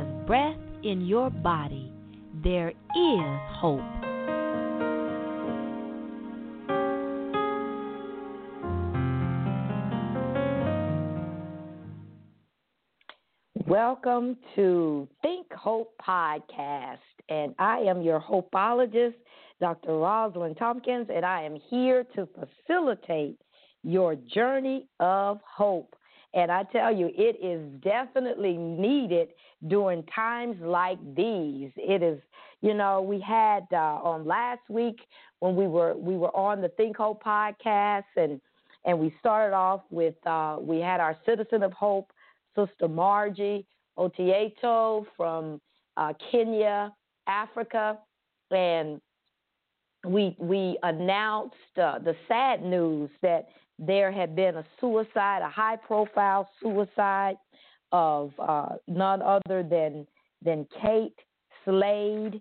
there's breath in your body, there is hope. Welcome to Think Hope Podcast, and I am your hopeologist, Dr. Rosalind Tompkins, and I am here to facilitate your journey of hope. And I tell you, it is definitely needed during times like these. It is, you know, we had uh, on last week when we were we were on the Think Hope podcast, and and we started off with uh, we had our Citizen of Hope, Sister Margie Otieto from uh, Kenya, Africa, and we we announced uh, the sad news that there had been a suicide, a high profile suicide of uh, none other than than Kate Spade,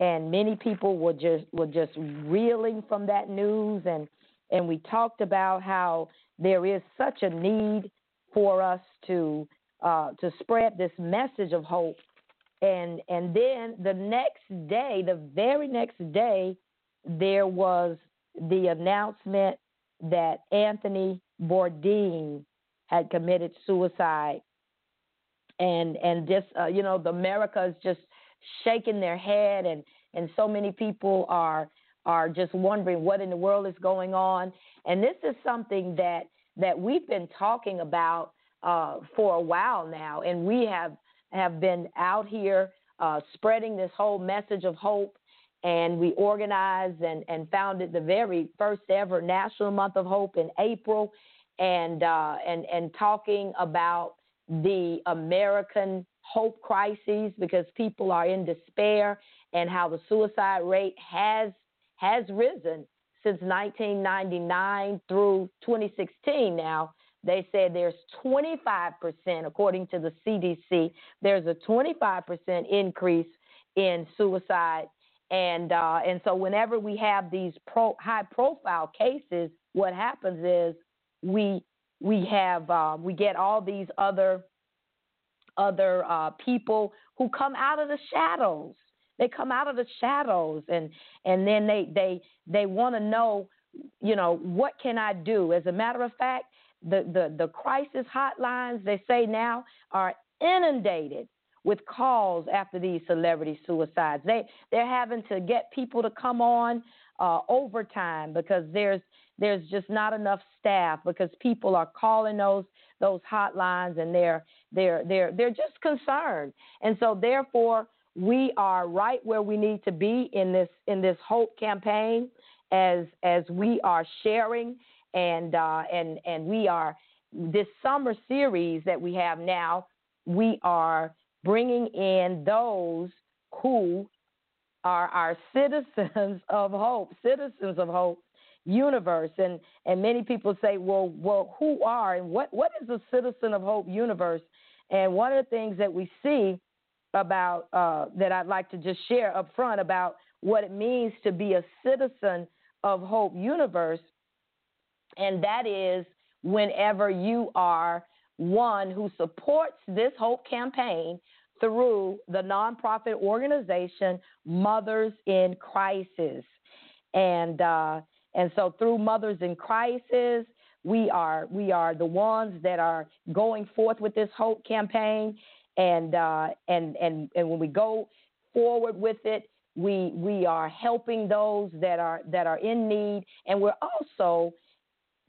and many people were just were just reeling from that news, and and we talked about how there is such a need for us to uh, to spread this message of hope, and and then the next day, the very next day, there was the announcement that Anthony Bourdain had committed suicide, and and just uh, you know the America is just shaking their head, and and so many people are are just wondering what in the world is going on, and this is something that that we've been talking about uh, for a while now, and we have have been out here uh, spreading this whole message of hope and we organized and, and founded the very first ever National Month of Hope in April, and uh, and and talking about the American hope crises because people are in despair and how the suicide rate has has risen since 1999 through 2016 now. They said there's 25% according to the CDC there's a 25% increase in suicide and uh, and so whenever we have these pro, high profile cases, what happens is we we have uh, we get all these other other uh, people who come out of the shadows. They come out of the shadows, and and then they they they want to know, you know, what can I do? As a matter of fact, the the the crisis hotlines they say now are inundated with calls after these celebrity suicides. They they're having to get people to come on uh, overtime because there's there's just not enough staff because people are calling those those hotlines and they're they're they're they're just concerned. And so therefore we are right where we need to be in this in this hope campaign as as we are sharing and uh, and and we are this summer series that we have now we are bringing in those who are our citizens of hope, citizens of hope universe. And and many people say, well, well, who are and what what is a citizen of hope universe? And one of the things that we see about uh, that I'd like to just share up front about what it means to be a citizen of hope universe, and that is whenever you are one who supports this hope campaign through the nonprofit organization Mothers in Crisis. And uh, and so through Mothers in Crisis, we are we are the ones that are going forth with this hope campaign. And uh, and and and when we go forward with it, we we are helping those that are that are in need, and we're also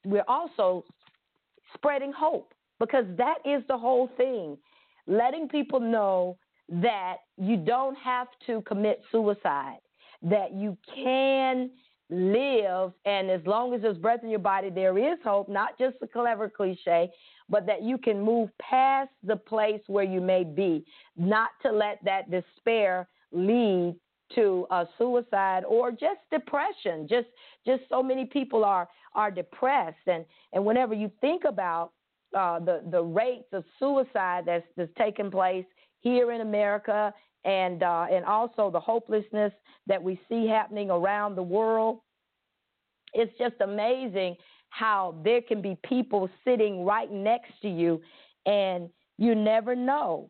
we're also spreading hope because that is the whole thing letting people know that you don't have to commit suicide, that you can live, and as long as there's breath in your body, there is hope, not just a clever cliche, but that you can move past the place where you may be, not to let that despair lead to a suicide or just depression. Just just so many people are are depressed and and whenever you think about uh, the the rates of suicide that's that's taking place here in America, and uh, and also the hopelessness that we see happening around the world. It's just amazing how there can be people sitting right next to you, and you never know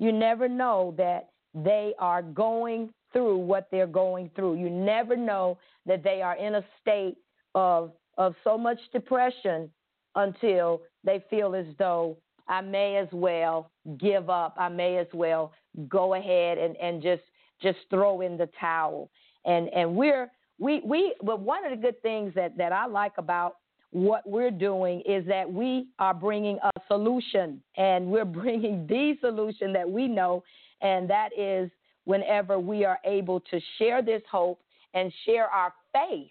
You never know that they are going through what they're going through. You never know that they are in a state of of so much depression until they feel as though I may as well give up. I may as well go ahead and, and just just throw in the towel. And and we're we we but one of the good things that that I like about what we're doing is that we are bringing a solution and we're bringing the solution that we know and that is whenever we are able to share this hope and share our faith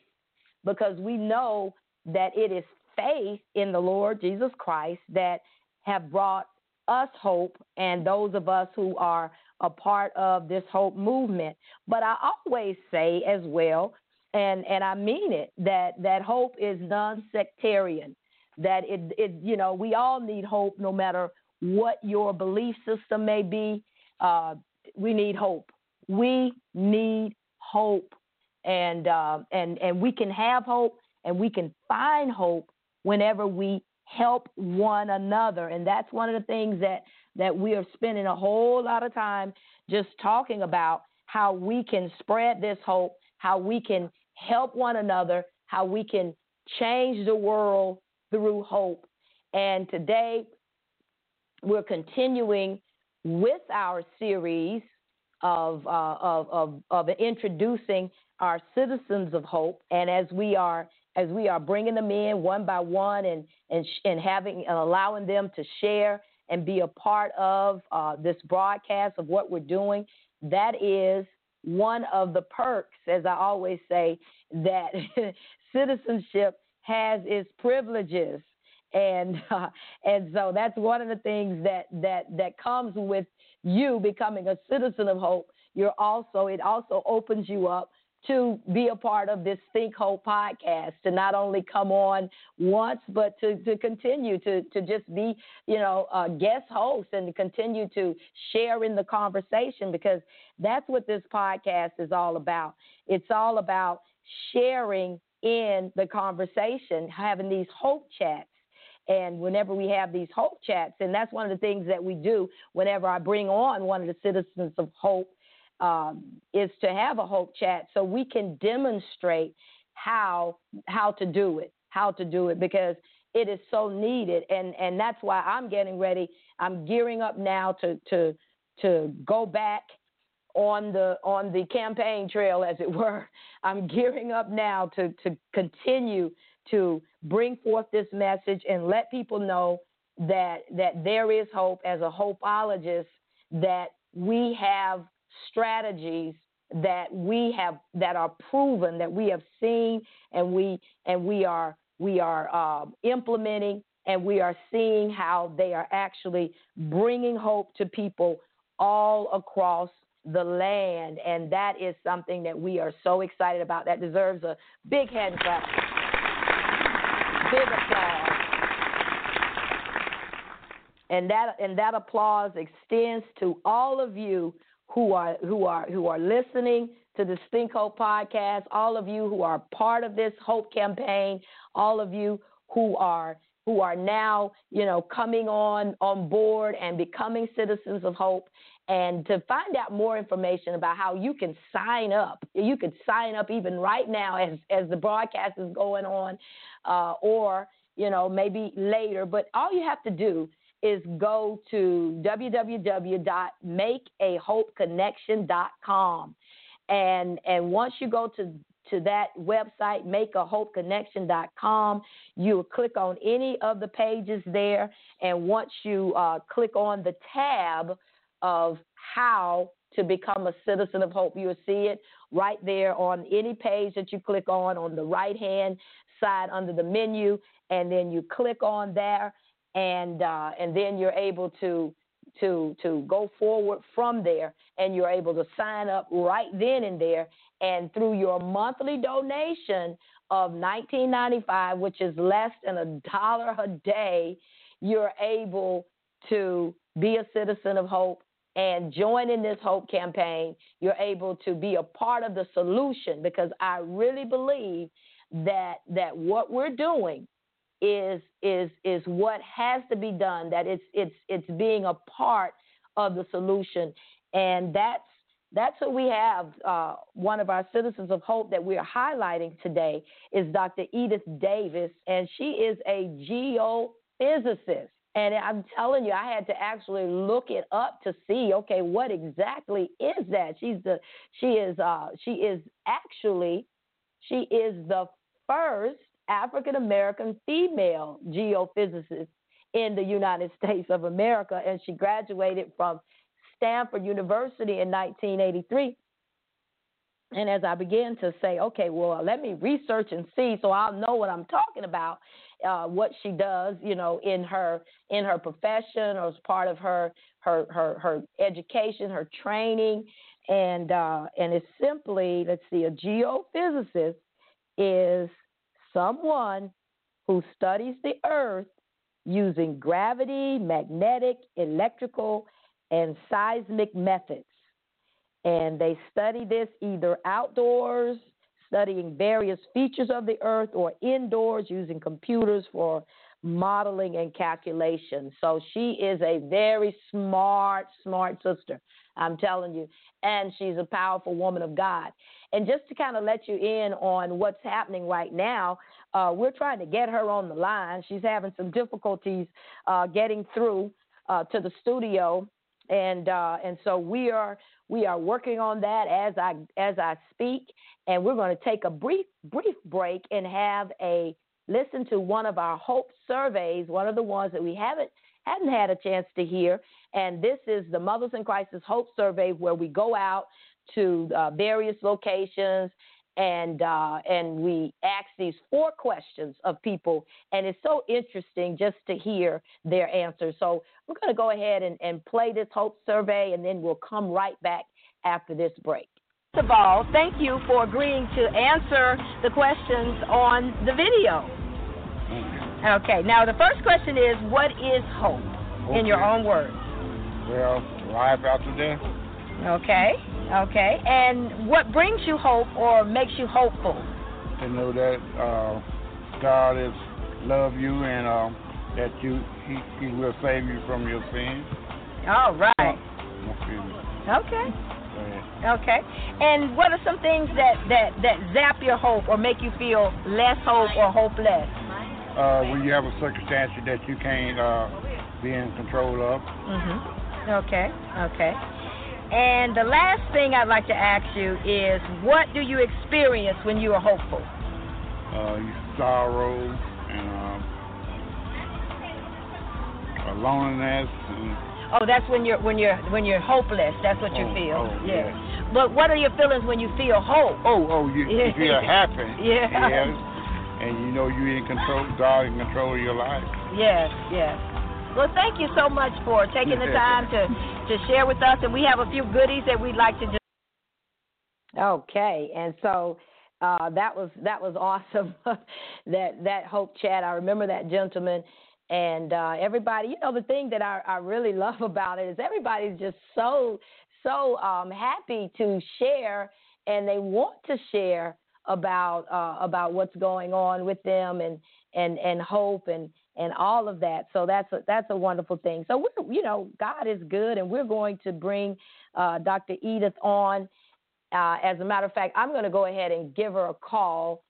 because we know that it is faith in the Lord Jesus Christ that have brought us hope and those of us who are a part of this hope movement. But I always say as well, and, and I mean it, that, that hope is non sectarian. That it, it, you know, we all need hope no matter what your belief system may be. Uh, we need hope. We need hope. And, uh, and, and we can have hope and we can find hope whenever we help one another. And that's one of the things that, that we are spending a whole lot of time just talking about how we can spread this hope, how we can help one another, how we can change the world through hope. And today we're continuing with our series of, uh, of, of, of introducing our citizens of hope. And as we are as we are bringing them in one by one and and and having and allowing them to share and be a part of uh, this broadcast of what we're doing. That is one of the perks, as I always say, that citizenship has its privileges. And uh, and so that's one of the things that that that comes with you becoming a citizen of hope. You're also it also opens you up to be a part of this Think Hope podcast, to not only come on once, but to, to continue to, to just be, you know, a guest host and to continue to share in the conversation because that's what this podcast is all about. It's all about sharing in the conversation, having these hope chats. And whenever we have these hope chats, and that's one of the things that we do whenever I bring on one of the citizens of hope um, is to have a hope chat so we can demonstrate how how to do it, how to do it because it is so needed, and and that's why I'm getting ready. I'm gearing up now to to to go back on the on the campaign trail, as it were. I'm gearing up now to to continue to bring forth this message and let people know that that there is hope as a hopeologist that we have strategies that we have that are proven that we have seen and we and we are we are uh, implementing and we are seeing how they are actually bringing hope to people all across the land. And that is something that we are so excited about. That deserves a big hand clap. Big applause. And that and that applause extends to all of you who are who are who are listening to the Think Hope podcast, all of you who are part of this hope campaign, all of you who are who are now, you know, coming on on board and becoming citizens of hope. And to find out more information about how you can sign up, you can sign up even right now as as the broadcast is going on, uh, or you know maybe later. But all you have to do is go to www.makeahopeconnection.com. And, and once you go to, to that website, makeahopeconnection.com, you will click on any of the pages there. And once you uh, click on the tab of how to become a citizen of hope, you'll see it right there on any page that you click on on the right hand side under the menu. And then you click on there and uh, and then you're able to to to go forward from there and you're able to sign up right then and there. And through your monthly donation of 19.95 which is less than a dollar a day you're able to be a citizen of hope and join in this hope campaign. You're able to be a part of the solution because i really believe that that what we're doing is is is what has to be done that it's it's it's being a part of the solution. And that's that's who we have. Uh, one of our citizens of hope that we are highlighting today is Dr. Edith Davis, and she is a geophysicist. And I'm telling you, I had to actually look it up to see, okay, what exactly is that? She's the she is uh she is actually she is the first African American female geophysicist in the United States of America, and she graduated from Stanford University in 1983. And as I began to say, okay, well, let me research and see so I'll know what I'm talking about, uh, what she does, you know, in her in her profession or as part of her her her, her education, her training, and uh, and it's simply let's see, a geophysicist is someone who studies the earth using gravity, magnetic, electrical, and seismic methods. And they study this either outdoors, studying various features of the earth, or indoors using computers for modeling and calculation. So she is a very smart, smart sister. I'm telling you. And she's a powerful woman of God. And just to kind of let you in on what's happening right now, uh, we're trying to get her on the line. She's having some difficulties uh, getting through uh, to the studio, and uh, and so we are we are working on that as I as I speak. And we're going to take a brief brief break and have a listen to one of our hope surveys, one of the ones that we haven't hadn't had a chance to hear. And this is the Mothers in Crisis Hope Survey, where we go out to uh, various locations and uh, and we ask these four questions of people, and it's so interesting just to hear their answers. So we're going to go ahead and, and play this hope survey, and then we'll come right back after this break. First of all, thank you for agreeing to answer the questions on the video. Okay, now the first question is what is hope okay. in your own words? Well, life after death. Okay, okay. And what brings you hope or makes you hopeful? To know that uh, God is love you and uh, that you he, he will save you from your sins. All right. Okay. Okay. And what are some things that, that, that zap your hope or make you feel less hope or hopeless? uh, when you have a circumstance that you can't uh, be in control of. Mm-hmm. Okay, okay. And the last thing I'd like to ask you is, what do you experience when you are hopeful? Uh, sorrow and uh, loneliness. And oh, that's when you're when you're when you're hopeless. That's what oh, you feel. Oh, yeah. yeah. But what are your feelings when you feel hope? Oh, oh, you, you feel happy. yeah. yeah and you know you're in control, God in control of your life. Yes, yes. Well, thank you so much for taking the time to, to share with us, and we have a few goodies that we'd like to just. Okay, and so uh, that was that was awesome. that that hope chat. I remember that gentleman, and uh, everybody. You know, the thing that I, I really love about it is everybody's just so so um, happy to share, and they want to share about uh, about what's going on with them and and and hope and and all of that. So that's a, that's a wonderful thing. So we're you know God is good, and we're going to bring uh, Dr. Edith on. Uh, as a matter of fact, I'm going to go ahead and give her a call.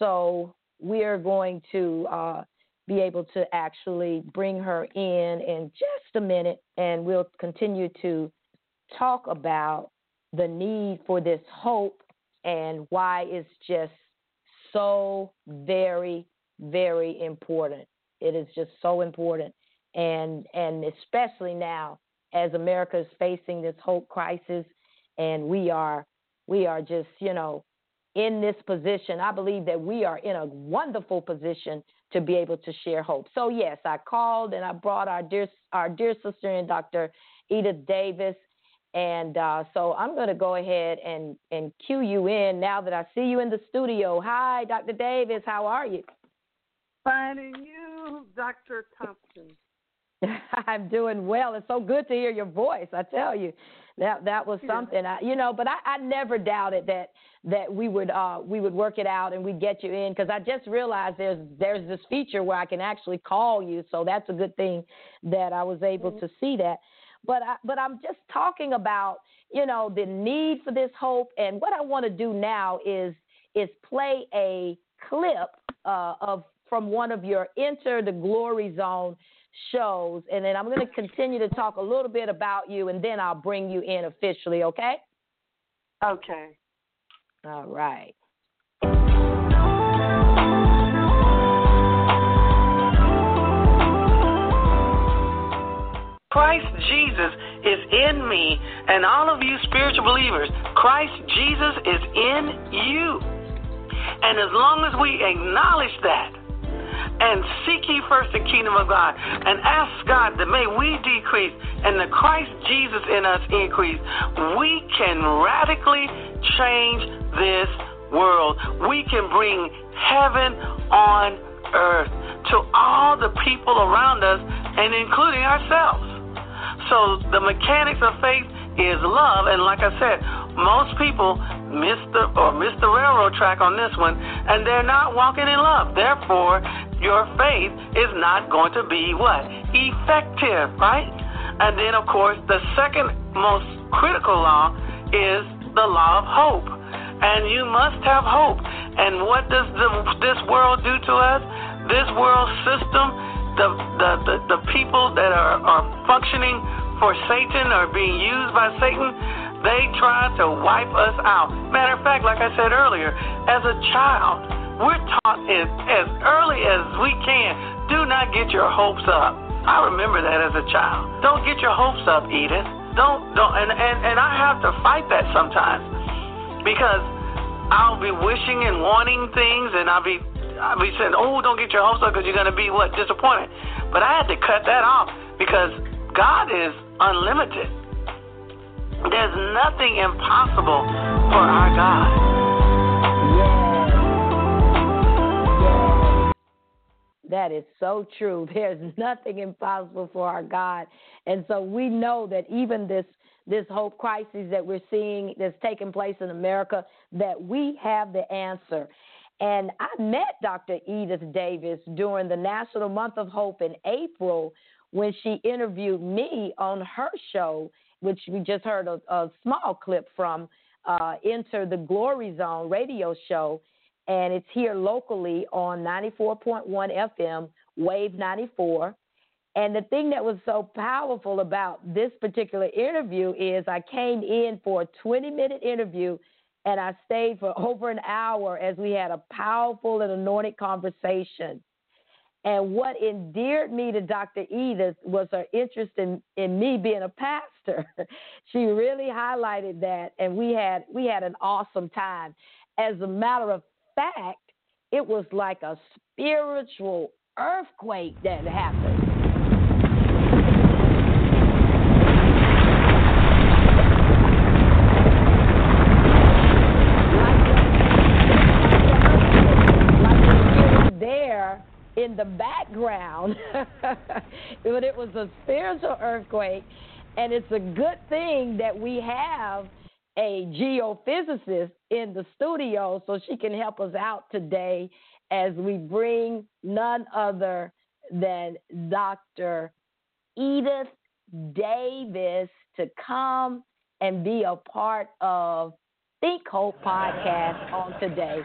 So we're going to uh, be able to actually bring her in in just a minute, and we'll continue to talk about the need for this hope and why it's just so very, very important. It is just so important. And and especially now as America is facing this hope crisis and we are we are just, you know, in this position. I believe that we are in a wonderful position to be able to share hope. So yes, I called and I brought our dear our dear sister in Dr. Edith Davis and uh, so I'm going to go ahead and, and cue you in now that I see you in the studio. Hi, Dr. Davis. How are you? Finding you, Dr. Thompson. I'm doing well. It's so good to hear your voice. I tell you, that that was something. I, you know, but I, I never doubted that that we would uh, we would work it out and we'd get you in because I just realized there's there's this feature where I can actually call you. So that's a good thing that I was able mm-hmm. to see that. but I, but I'm just talking about you know the need for this hope. And what I want to do now is is play a clip uh, of from one of your Enter the Glory Zone shows, and then I'm going to continue to talk a little bit about you, and then I'll bring you in officially. Okay? Okay. All right. Christ Jesus is in me, and all of you spiritual believers, Christ Jesus is in you. And as long as we acknowledge that and seek ye first the kingdom of God and ask God that may we decrease and the Christ Jesus in us increase, we can radically change this world. We can bring heaven on earth to all the people around us and including ourselves. So the mechanics of faith is love, and like I said, most people miss the or miss the railroad track on this one, and they're not walking in love. Therefore, your faith is not going to be what effective, right? And then, of course, the second most critical law is the law of hope, and you must have hope. And what does the, this world do to us? This world system the, the, the, the people that are, are functioning for Satan or being used by Satan, they try to wipe us out. Matter of fact, like I said earlier, as a child, we're taught as, as early as we can do not get your hopes up. I remember that as a child. Don't get your hopes up, Edith. Don't don't and, and, and I have to fight that sometimes because I'll be wishing and wanting things and I'll be I'll be saying, oh, don't get your hopes up because you're going to be what disappointed. But I had to cut that off because God is unlimited. There's nothing impossible for our God. That is so true. There's nothing impossible for our God. And so we know that even this this hope crisis that we're seeing that's taking place in America, that we have the answer. And I met Dr. Edith Davis during the National Month of Hope in April when she interviewed me on her show, which we just heard a, a small clip from uh, Enter the Glory Zone radio show. And it's here locally on 94.1 FM, Wave 94. And the thing that was so powerful about this particular interview is I came in for a 20 minute interview and I stayed for over an hour as we had a powerful and anointed conversation. And what endeared me to Dr. Edith was her interest in, in me being a pastor. she really highlighted that and we had we had an awesome time. As a matter of fact, it was like a spiritual earthquake that happened. in the background, but it was a spiritual earthquake. And it's a good thing that we have a geophysicist in the studio so she can help us out today as we bring none other than Dr. Edith Davis to come and be a part of Think Hope podcast on today.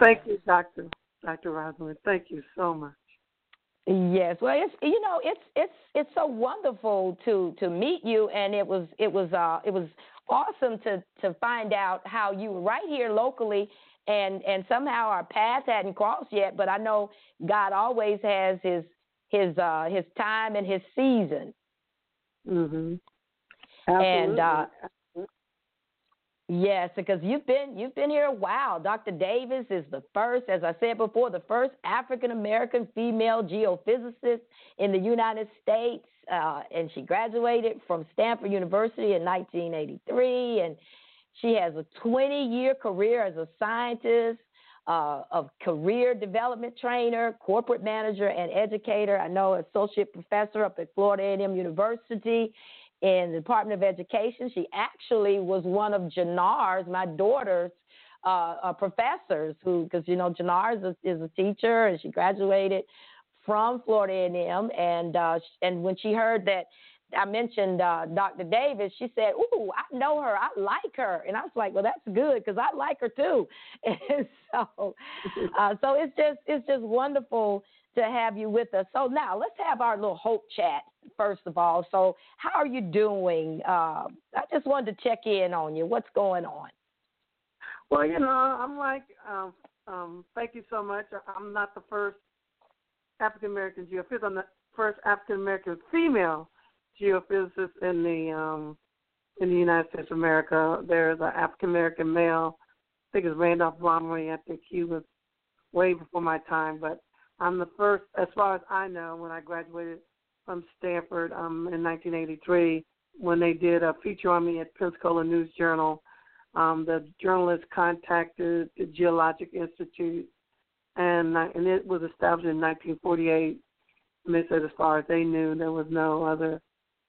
Thank you, Doctor Doctor Rosalind. Thank you so much. Yes, well, it's you know it's it's it's so wonderful to to meet you, and it was it was uh it was awesome to to find out how you were right here locally, and and somehow our paths hadn't crossed yet, but I know God always has his his uh his time and his season. Mhm. And uh, Yes, because you've been you've been here a while. Dr. Davis is the first, as I said before, the first African American female geophysicist in the United States, uh, and she graduated from Stanford University in 1983, and she has a 20-year career as a scientist, uh, of career development trainer, corporate manager, and educator. I know associate professor up at Florida A&M University in the Department of Education. She actually was one of Janar's, my daughter's, uh, uh, professors who, because you know Janar is a, is a teacher and she graduated from Florida A&M, and uh, and when she heard that I mentioned uh, Dr. Davis, she said, "Ooh, I know her. I like her." And I was like, "Well, that's good because I like her too." And so, uh, so it's just it's just wonderful to have you with us. So now let's have our little hope chat first of all. So how are you doing? Uh, I just wanted to check in on you. What's going on? Well, you know, I'm like, um, um, thank you so much. I'm not the first African American geophysicist. I'm the first African American female geophysicist in the um, in the United States of America. There's an African American male. I think it's Randolph Blomry. I think he was way before my time, but I'm the first, as far as I know, when I graduated from Stanford um, in 1983, when they did a feature on me at Pensacola News Journal. Um, the journalist contacted the Geologic Institute, and and it was established in 1948. And they said, as far as they knew, there was no other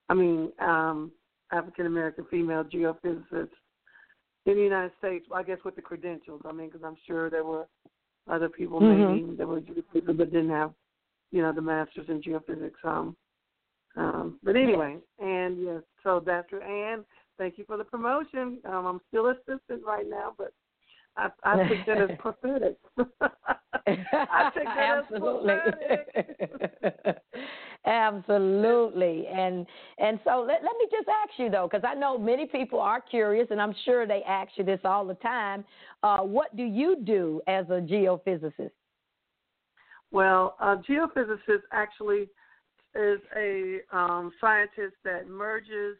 I mean, um, African American female geophysicists in the United States. I guess with the credentials. I mean, because I'm sure there were other people mm-hmm. maybe that were geophysicists but didn't have, you know, the masters in geophysics. Um, um, but anyway, and yes, so Dr. Ann, thank you for the promotion. Um, I'm still assistant right now, but I, I think that is prophetic. I think that Absolutely. prophetic. Absolutely. And and so let, let me just ask you though, because I know many people are curious, and I'm sure they ask you this all the time. Uh, what do you do as a geophysicist? Well, a geophysicist actually is a um, scientist that merges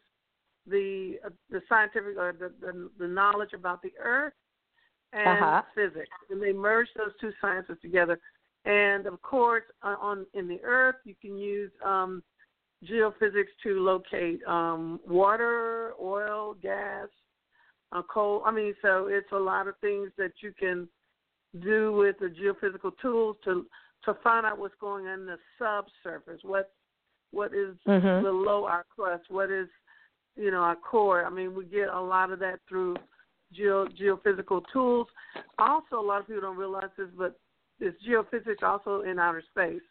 the uh, the scientific or the, the, the knowledge about the Earth and uh-huh. physics, and they merge those two sciences together. And of course, on in the Earth, you can use um, geophysics to locate um, water, oil, gas, uh, coal. I mean, so it's a lot of things that you can do with the geophysical tools to to find out what's going on in the subsurface. What what is mm-hmm. below our crust? What is you know our core? I mean, we get a lot of that through geo, geophysical tools. Also, a lot of people don't realize this, but it's geophysics also in outer space.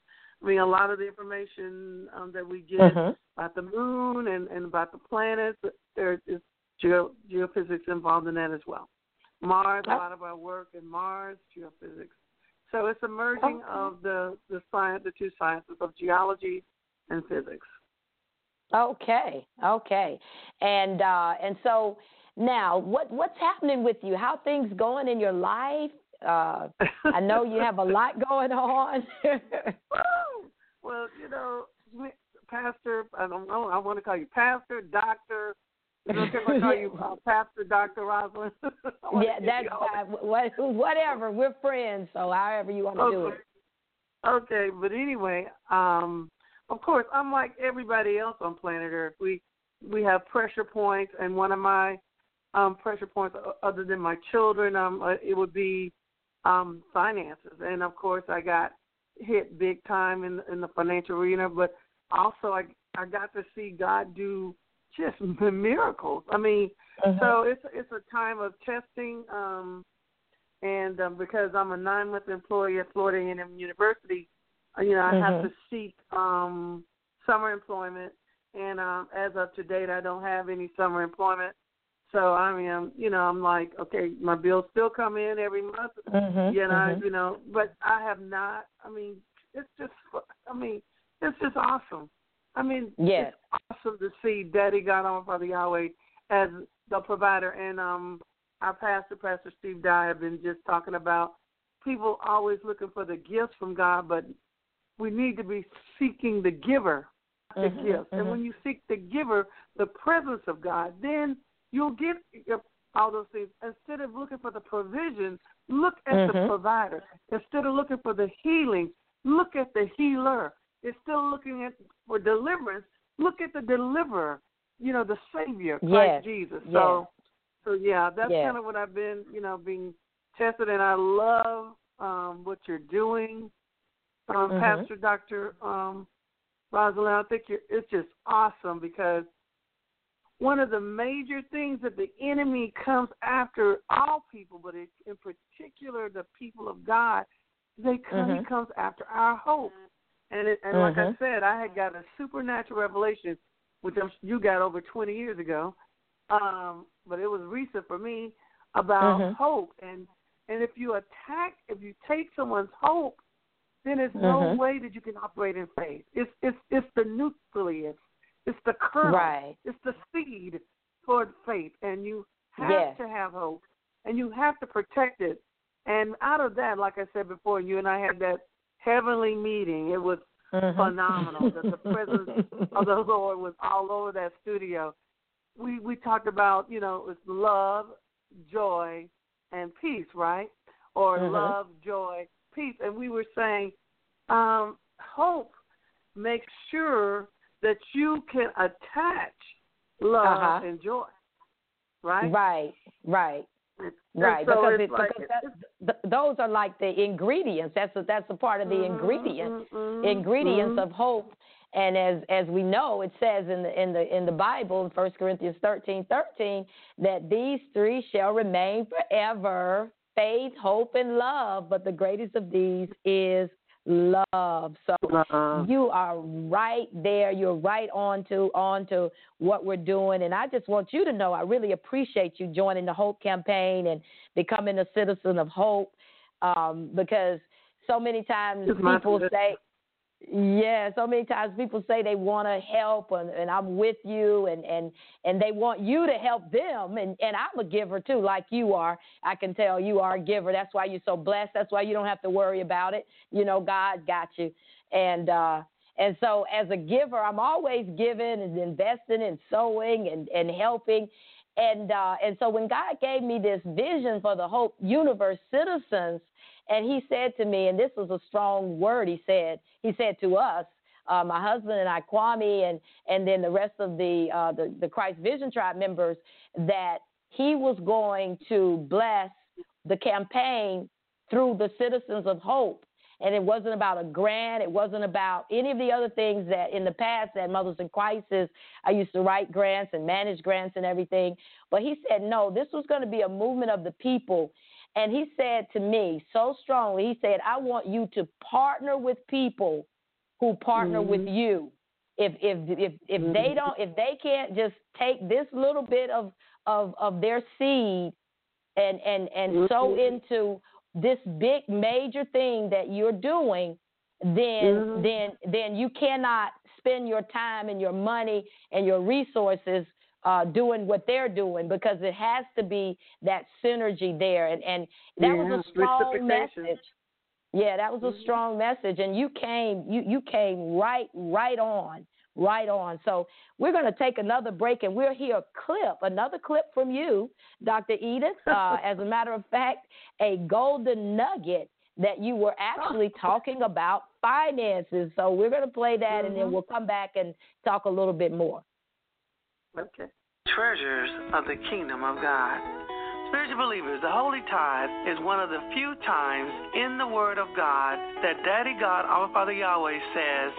I mean, a lot of the information um, that we get mm-hmm. about the moon and, and about the planets, there is geo, geophysics involved in that as well. Mars, a lot of our work in Mars, geophysics. So it's a merging okay. of the the science, the two sciences of geology and physics. Okay, okay, and uh, and so now, what what's happening with you? How things going in your life? Uh, I know you have a lot going on. well, you know, pastor. I don't know. I want to call you pastor, doctor. You know, can I call you uh, Pastor Doctor Rosalind. yeah, that's uh, what, whatever. We're friends, so however you want to okay. do it. Okay, but anyway, um, of course, I'm like everybody else on planet Earth. We we have pressure points, and one of my um, pressure points other than my children. Um, uh, it would be um, finances, and of course, I got hit big time in in the financial arena. But also, I I got to see God do just miracles. I mean, uh-huh. so it's it's a time of testing. Um, and um, because I'm a nine month employee at Florida A&M University, uh, you know, I have uh-huh. to seek um, summer employment. And um, as of to date, I don't have any summer employment. So I mean, you know, I'm like, okay, my bills still come in every month, mm-hmm, you know, mm-hmm. you know, but I have not. I mean, it's just, I mean, it's just awesome. I mean, yes. it's awesome to see Daddy God on Father Yahweh as the provider, and um, our pastor, Pastor Steve Dye, have been just talking about people always looking for the gifts from God, but we need to be seeking the giver, the mm-hmm, gift, and mm-hmm. when you seek the giver, the presence of God, then You'll get all those things. Instead of looking for the provision, look at mm-hmm. the provider. Instead of looking for the healing, look at the healer. Instead of looking at for deliverance, look at the deliverer. You know, the Savior, Christ yes. Jesus. Yes. So, so yeah, that's yes. kind of what I've been, you know, being tested, and I love um, what you're doing, um, mm-hmm. Pastor Doctor um, Rosalind. I think you're, it's just awesome because one of the major things that the enemy comes after all people, but in particular the people of God, they come, mm-hmm. he comes after our hope. And it, and mm-hmm. like I mm-hmm. said, I had got a supernatural revelation, which I'm, you got over 20 years ago, um, but it was recent for me about mm-hmm. hope. And and if you attack, if you take someone's hope, then there's no mm-hmm. way that you can operate in faith. It's it's it's the nucleus, it's the kernel, right. it's the seed for faith, and you have yes. to have hope, and you have to protect it. And out of that, like I said before, you and I had that heavenly meeting. It was mm-hmm. phenomenal. that the presence of the Lord was all over that studio. We we talked about you know it's love, joy, and peace, right? Or mm-hmm. love, joy, peace. And we were saying um, hope makes sure that you can attach love uh-huh. and joy, right? Right, right. Right, so because, it, like, because that, th- those are like the ingredients. That's a, that's a part of the mm-hmm, ingredients. Mm-hmm, ingredients mm-hmm. of hope. And as as we know, it says in the in the in the Bible, in First Corinthians thirteen thirteen, that these three shall remain forever: faith, hope, and love. But the greatest of these is love. So uh-uh. you are right there. You're right on to on to what we're doing. And I just want you to know I really appreciate you joining the Hope campaign and becoming a citizen of hope. Um, because so many times people say yeah, so many times people say they want to help and, and I'm with you and, and and they want you to help them and, and I'm a giver too, like you are. I can tell you are a giver. That's why you're so blessed. That's why you don't have to worry about it. You know, God got you. And uh and so as a giver, I'm always giving and investing and sowing and, and helping. And uh and so when God gave me this vision for the Hope Universe citizens, and he said to me, and this was a strong word he said, he said to us, uh, my husband and I, Kwame, and, and then the rest of the, uh, the, the Christ Vision Tribe members, that he was going to bless the campaign through the Citizens of Hope. And it wasn't about a grant. It wasn't about any of the other things that in the past at Mothers in Crisis, I used to write grants and manage grants and everything. But he said, no, this was going to be a movement of the people. And he said to me so strongly, he said, I want you to partner with people who partner mm-hmm. with you. If if if if mm-hmm. they don't if they can't just take this little bit of of of their seed and and and mm-hmm. sow into this big major thing that you're doing, then Mm-hmm. then then you cannot spend your time and your money and your resources uh, doing what they're doing because it has to be that synergy there. And, and that yeah, was a strong message. Yeah, that was a mm-hmm. strong message, and you came you you came right right on right on. So we're going to take another break, and we'll hear a clip, another clip from you, Dr. Edith. Uh, as a matter of fact, a golden nugget that you were actually talking about finances. So we're going to play that, mm-hmm. and then mm-hmm. we'll come back and talk a little bit more. Okay. Treasures of the kingdom of God. Spiritual believers, the holy tithe is one of the few times in the Word of God that Daddy God, our Father Yahweh, says,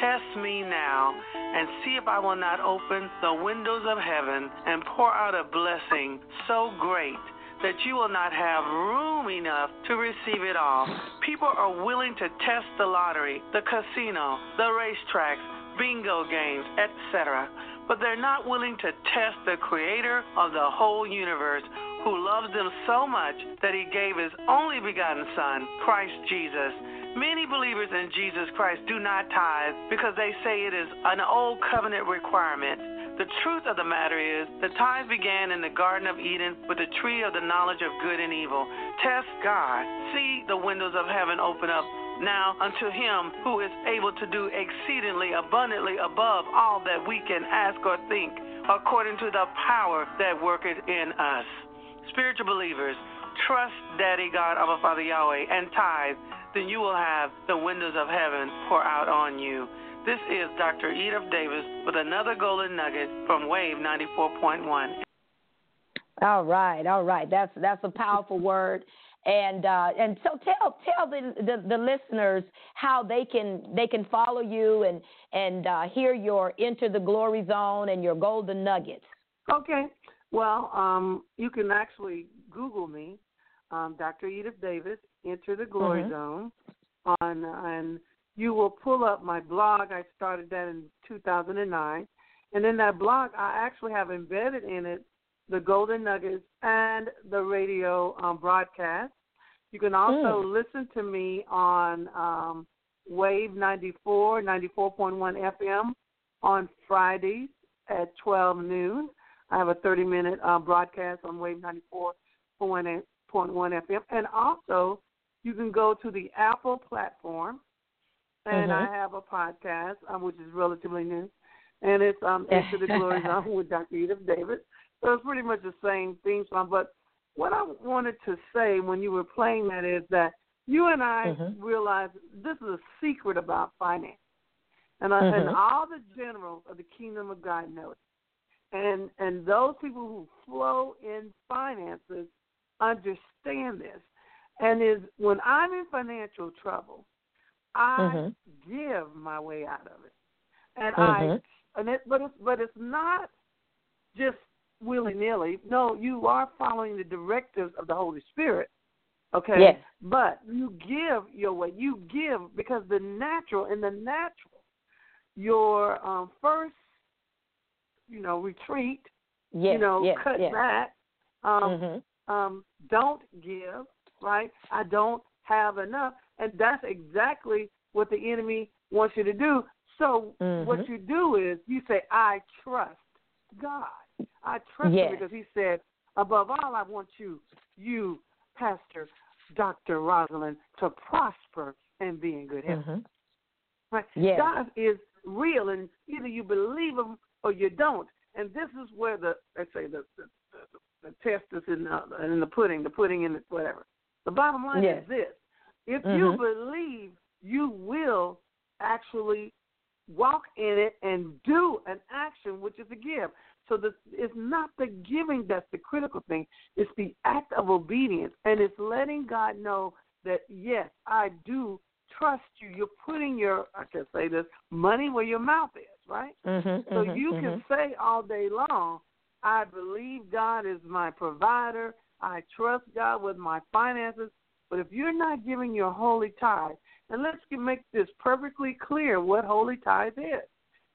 Test me now and see if I will not open the windows of heaven and pour out a blessing so great that you will not have room enough to receive it all. People are willing to test the lottery, the casino, the racetracks, bingo games, etc but they're not willing to test the creator of the whole universe who loves them so much that he gave his only begotten Son, Christ Jesus. Many believers in Jesus Christ do not tithe because they say it is an old covenant requirement. The truth of the matter is, the tithe began in the Garden of Eden with the tree of the knowledge of good and evil. Test God. See the windows of heaven open up now unto him who is able to do exceedingly abundantly above all that we can ask or think, according to the power that worketh in us. Spiritual believers, trust Daddy God, our Father Yahweh, and tithe, then you will have the windows of heaven pour out on you. This is Dr. Edith Davis with another golden nugget from Wave 94.1. All right, all right. That's that's a powerful word. And uh, and so tell tell the, the, the listeners how they can they can follow you and and uh, hear your enter the glory zone and your golden nuggets. Okay. Well, um, you can actually Google me, um, Dr. Edith Davis, enter the glory mm-hmm. zone on and you will pull up my blog. I started that in 2009. And in that blog, I actually have embedded in it the Golden Nuggets and the radio um, broadcast. You can also mm. listen to me on um, Wave 94, 94.1 FM on Fridays at 12 noon. I have a 30 minute uh, broadcast on Wave 94.1 FM. And also, you can go to the Apple platform, and mm-hmm. I have a podcast, um, which is relatively new, and it's um, Enter the Glory Zone with Dr. Edith Davis. So it's pretty much the same theme song. But what I wanted to say when you were playing that is that you and I mm-hmm. realized this is a secret about finance. And, uh, mm-hmm. and all the generals of the kingdom of God know it. And and those people who flow in finances understand this. And is when I'm in financial trouble, I mm-hmm. give my way out of it. And I mm-hmm. and it but it's but it's not just willy nilly. No, you are following the directives of the Holy Spirit. Okay? Yes. But you give your way. You give because the natural in the natural, your um, first, you know, retreat, yes, you know, yes, cut yes. back, um, mm-hmm. um, don't give, right? I don't have enough. And that's exactly what the enemy wants you to do. So mm-hmm. what you do is you say, I trust God. I trust yes. him because he said, above all, I want you, you, Pastor Dr. Rosalind, to prosper and be in good health. Mm-hmm. Right? Yes. God is real, and either you believe him or you don't. And this is where the, let's say, the, the, the, the test is in the, in the pudding, the pudding in the whatever. The bottom line yes. is this if mm-hmm. you believe, you will actually walk in it and do an action, which is a give. So this it's not the giving that's the critical thing. It's the act of obedience, and it's letting God know that yes, I do trust you. You're putting your I can say this money where your mouth is, right? Mm-hmm, so mm-hmm, you mm-hmm. can say all day long, I believe God is my provider. I trust God with my finances. But if you're not giving your holy tithe, and let's make this perfectly clear what holy tithe is.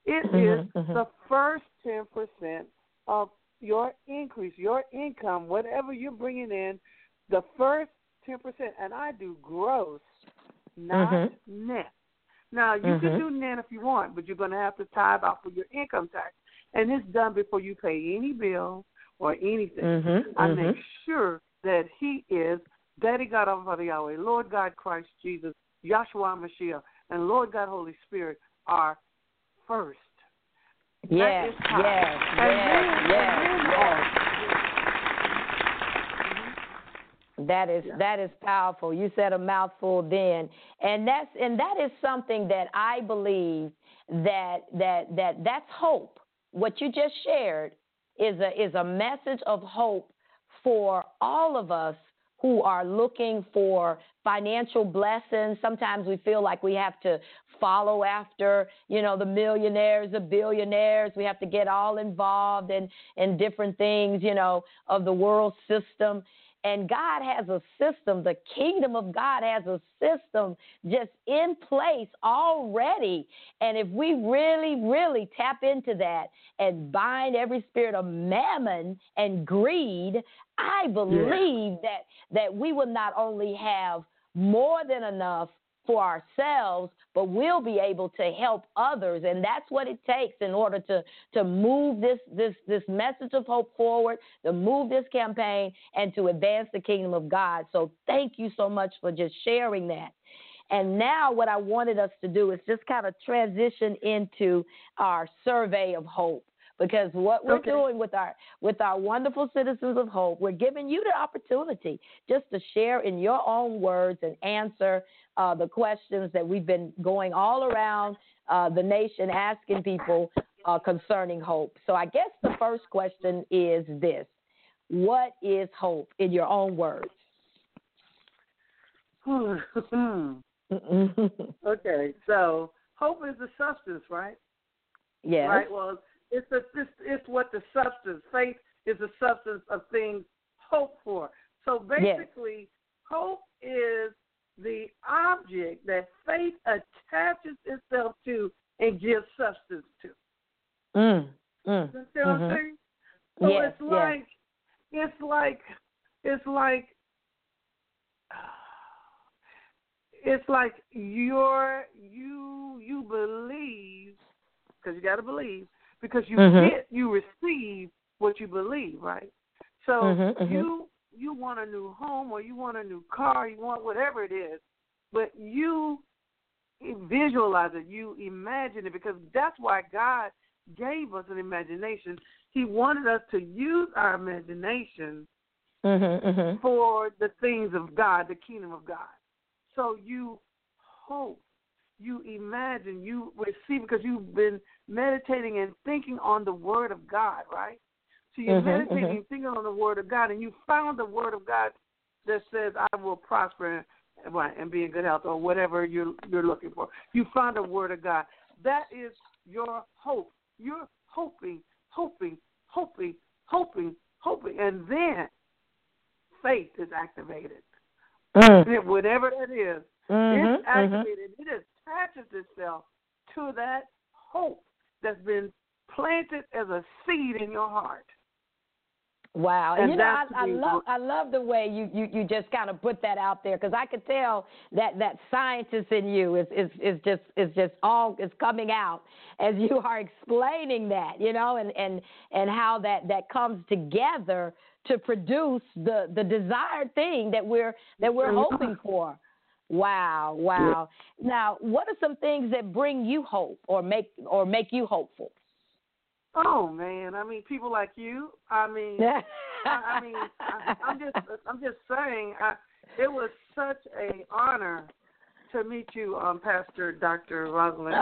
It mm-hmm, is mm-hmm. the first 10% of your increase, your income, whatever you're bringing in, the first 10%. And I do gross, not mm-hmm. net. Now, you Mm-hmm. can do net if you want, but you're going to have to tithe off of your income tax. And it's done before you pay any bill or anything. Mhm, I mhm. make sure that He is Daddy God Almighty Yahweh, Lord God Christ Jesus, Yahshua Mashiach, and Lord God Holy Spirit are first. Yes, That is yes, yes, yes, yes. Mm-hmm. That is Yeah. that is powerful. You said a mouthful then, and that's and that is something that I believe that that that that's hope. What you just shared is a is a message of hope for all of us who are looking for financial blessings. Sometimes we feel like we have to follow after, you know, the millionaires, the billionaires. We have to get all involved in in different things, you know, of the world system. And God has a system, the kingdom of God has a system just in place already. And if we really, really tap into that and bind every spirit of mammon and greed, I believe yeah. that that we will not only have more than enough for ourselves, but we'll be able to help others. And that's what it takes in order to, to move this, this, this message of hope forward, to move this campaign, and to advance the kingdom of God. So thank you so much for just sharing that. And now, what I wanted us to do is just kind of transition into our survey of hope because what we're okay. doing with our with our wonderful citizens of hope we're giving you the opportunity just to share in your own words and answer uh, the questions that we've been going all around uh, the nation asking people uh, concerning hope so i guess the first question is this what is hope in your own words okay so hope is the substance right yes right well it's a, it's, it's what the substance. Faith is the substance of things hoped for. So basically, yes. hope is the object that faith attaches itself to and gives substance to. Mm. Mm. You see what I'm Mhm. saying? So Yes, it's yes. like it's like it's like it's like you're you you believe because you got to believe because you Mhm. get you receive what you believe, right? So Mhm, mhm. you you want a new home or you want a new car, you want whatever it is, but you visualize it, you imagine it because that's why God gave us an imagination. He wanted us to use our imagination Mhm. Mhm. for the things of God, the kingdom of God. So you hope, you imagine, you receive because you've been meditating and thinking on the word of God, right? So you're Mhm, meditating mhm. thinking on the word of God, and you found the word of God that says, "I will prosper and, and be in good health," or whatever you're you're looking for. You found the word of God. That is your hope. You're hoping, hoping, hoping, hoping, hoping, and then faith is activated. Mm. Whatever that is, Mhm, it's mhm. activated. It attaches itself to that hope that's been planted as a seed in your heart. Wow, And you know, I, I love I love the way you you, you just kind of put that out there because I could tell that that scientist in you is is is just is just all is coming out as you are explaining that, you know, and and and how that that comes together to produce the the desired thing that we're that we're Mhm. hoping for. Wow, wow. Now, what are some things that bring you hope or make or make you hopeful? Oh man, I mean, people like you. I mean, I, I mean, I, I'm just, I'm just saying, I, it was such a honor to meet you, um, Pastor Dr. Rosalind.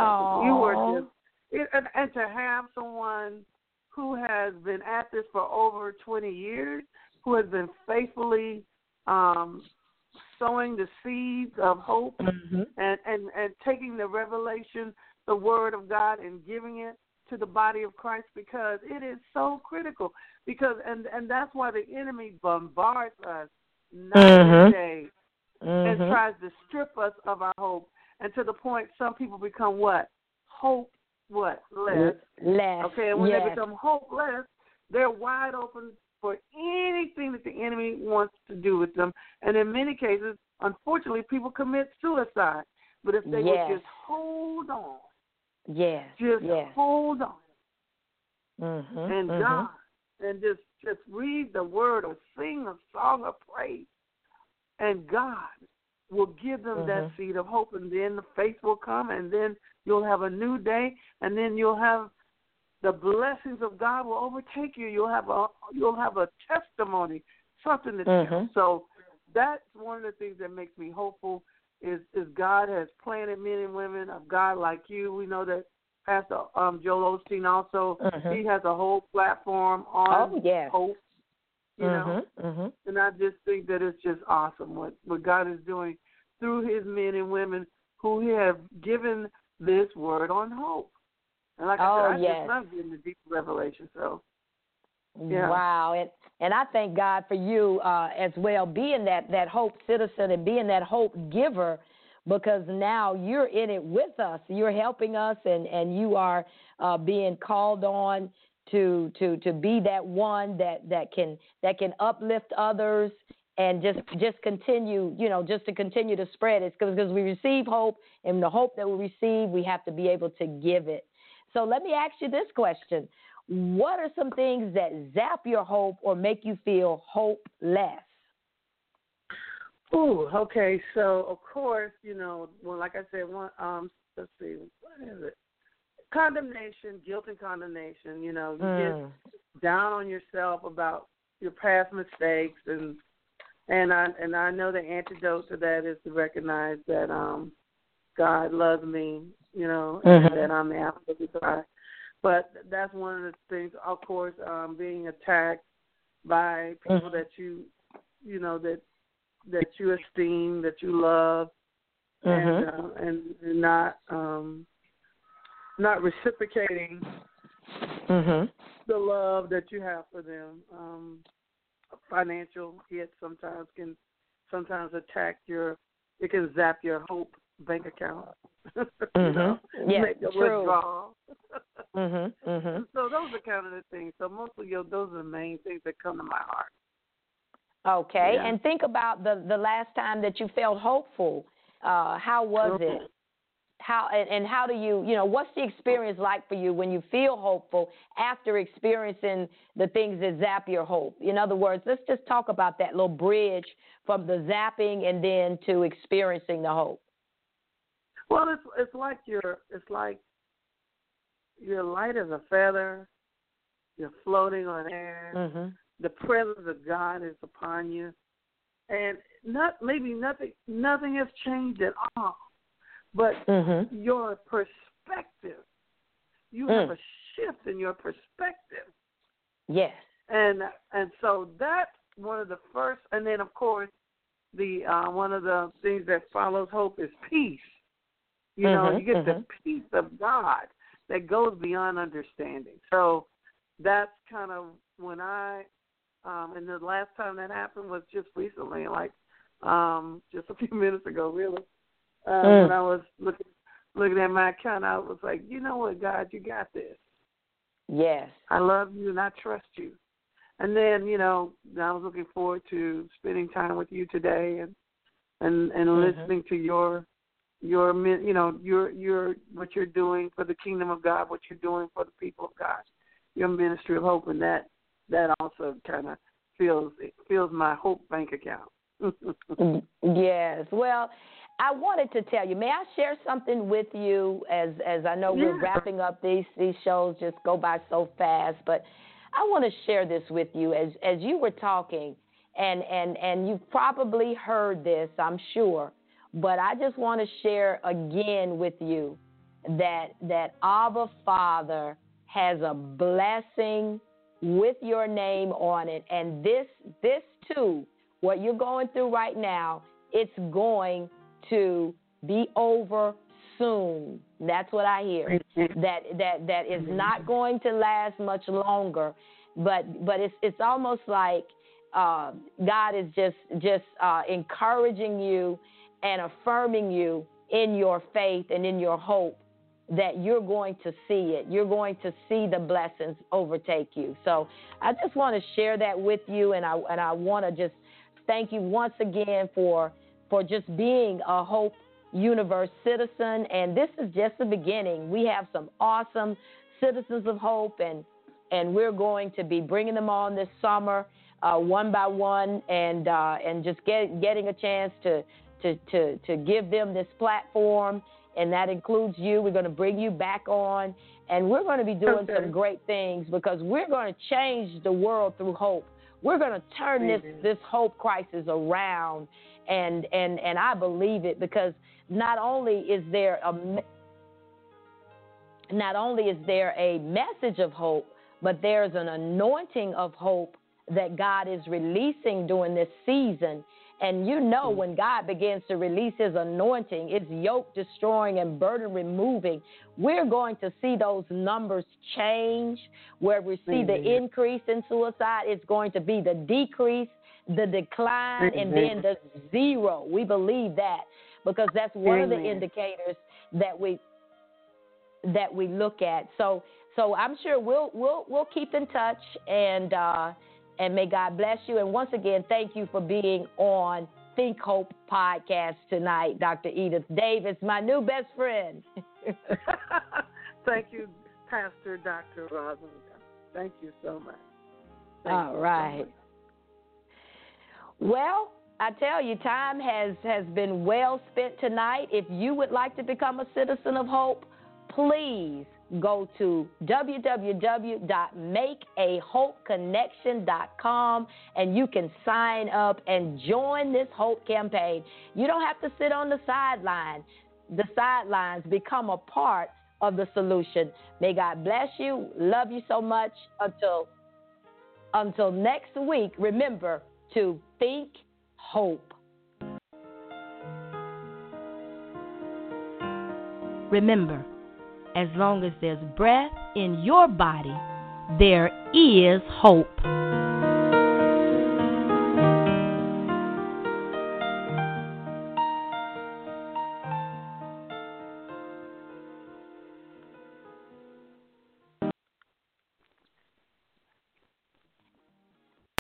You were just, it, and, and to have someone who has been at this for over 20 years, who has been faithfully um, sowing the seeds of hope Mhm. and, and, and taking the revelation, the word of God, and giving it to the body of Christ because it is so critical. Because and and that's why the enemy bombards us night and day and Mhm. tries to strip us of our hope. And to the point some people become what? Hope what? Less. Less. Okay, and when yes. they become hopeless, they're wide open for anything that the enemy wants to do with them. And in many cases, unfortunately, people commit suicide. But if they Yes. would just hold on, Yes. just yes. hold on, Mm-hmm. and God, and just just read the word or sing a song of praise, and God will give them that Mhm. seed of hope, and then the faith will come, and then you'll have a new day, and then you'll have the blessings of God will overtake you. You'll have a you'll have a testimony, something to tell. Mhm. So that's one of the things that makes me hopeful. Is is God has planted men and women of God like you. We know that Pastor um, Joel Osteen also Mhm. he has a whole platform on Oh yes. hope. You know, Mhm. Mhm. and I just think that it's just awesome what what God is doing through His men and women who have given this word on hope. And like Oh, I said, I yes. just love getting the deep revelation. So Yeah. Wow. And and I thank God for you uh, as well, being that that hope citizen and being that hope giver, because now you're in it with us. You're helping us, and and you are uh, being called on to to to be that one that that can that can uplift others and just just continue you know just to continue to spread it because we receive hope and the hope that we receive we have to be able to give it so let me ask you this question what are some things that zap your hope or make you feel hopeless Ooh, okay. So of course, you know, well, like I said, one, um, let's see, what is it? Condemnation, guilt, and condemnation. You know, you Mm. get down on yourself about your past mistakes, and and I and I know the antidote to that is to recognize that um, God loves me. You know, Mhm. and that I'm the apple of His eye. But that's one of the things. Of course, um, being attacked by people Mhm. that you, you know, that that you esteem, that you love, Mhm. and, uh, and not um, not reciprocating Mhm. the love that you have for them. Um, financial hits sometimes can sometimes attack your it can zap your hope bank account. mm-hmm. you know, yes, make a true. withdrawal. mhm, mhm. So those are kind of the things. So mostly, you know, those are the main things that come to my heart. Okay, Yeah. and think about the the last time that you felt hopeful. Uh, how was Mhm. it? How and, and how do you you know what's the experience like for you when you feel hopeful after experiencing the things that zap your hope? In other words, let's just talk about that little bridge from the zapping and then to experiencing the hope. Well, it's it's like you're it's like you're light as a feather. You're floating on air. Mm-hmm. The presence of God is upon you, and not maybe nothing nothing has changed at all, but Mm-hmm. your perspective. You Mm. have a shift in your perspective, Yes. and and so that's one of the first. And then of course, the uh, one of the things that follows hope is peace. You know, Mhm, you get the mhm. peace of God that goes beyond understanding. So that's kind of when I, um, and the last time that happened was just recently, like um, just a few minutes ago, really. Uh, Mm. When I was looking looking at my account, I was like, you know what, God, you got this. Yes. I love you and I trust you. And then, you know, I was looking forward to spending time with you today and and and Mhm. listening to your your you know your your what you're doing for the kingdom of God, what you're doing for the people of God, your ministry of hope, and that that also kind of fills it fills my hope bank account. Mm, yes. Well, I wanted to tell you. May I share something with you? As as I know we're wrapping up these these shows, just go by so fast. But I want to share this with you as as you were talking, and and and you've probably heard this, I'm sure. But I just want to share again with you that that Abba Father has a blessing with your name on it, and this this too what you're going through right now, it's going to be over soon. That's what I hear. That that that is not going to last much longer. But but it's it's almost like uh, God is just just uh, encouraging you and affirming you in your faith and in your hope that you're going to see it. You're going to see the blessings overtake you. So I just want to share that with you, and I and I want to just thank you once again for for just being a Hope Universe citizen. And this is just the beginning. We have some awesome citizens of hope, and and we're going to be bringing them on this summer, uh, one by one, and uh, and just get, getting a chance to to to to give them this platform, and that includes you. We're going to bring you back on, and we're going to be doing Okay. some great things because we're going to change the world through hope. We're going to turn this Amen. this hope crisis around, and and and I believe it because not only is there a not only is there a message of hope, but there's an anointing of hope that God is releasing during this season. And you know, when God begins to release His anointing, it's yoke destroying and burden removing. We're going to see those numbers change. Where we see the increase in suicide, it's going to be the decrease, the decline, and then the zero. We believe that because that's one of the indicators that we that we look at. So so I'm sure we'll we'll we'll keep in touch and uh, and may God bless you. And once again, thank you for being on Think Hope podcast tonight, Dr. Edith Davis, my new best friend. Thank you, Pastor Dr. Rosalind. Thank you so much. Thank All you so much. Well, I tell you, time has has been well spent tonight. If you would like to become a citizen of hope, please go to www.makeahopeconnection.com and you can sign up and join this hope campaign. You don't have to sit on the sideline. The sidelines become a part of the solution. May God bless you. Love you so much. Until until next week, remember to think hope. Remember, as long as there's breath in your body, there is hope.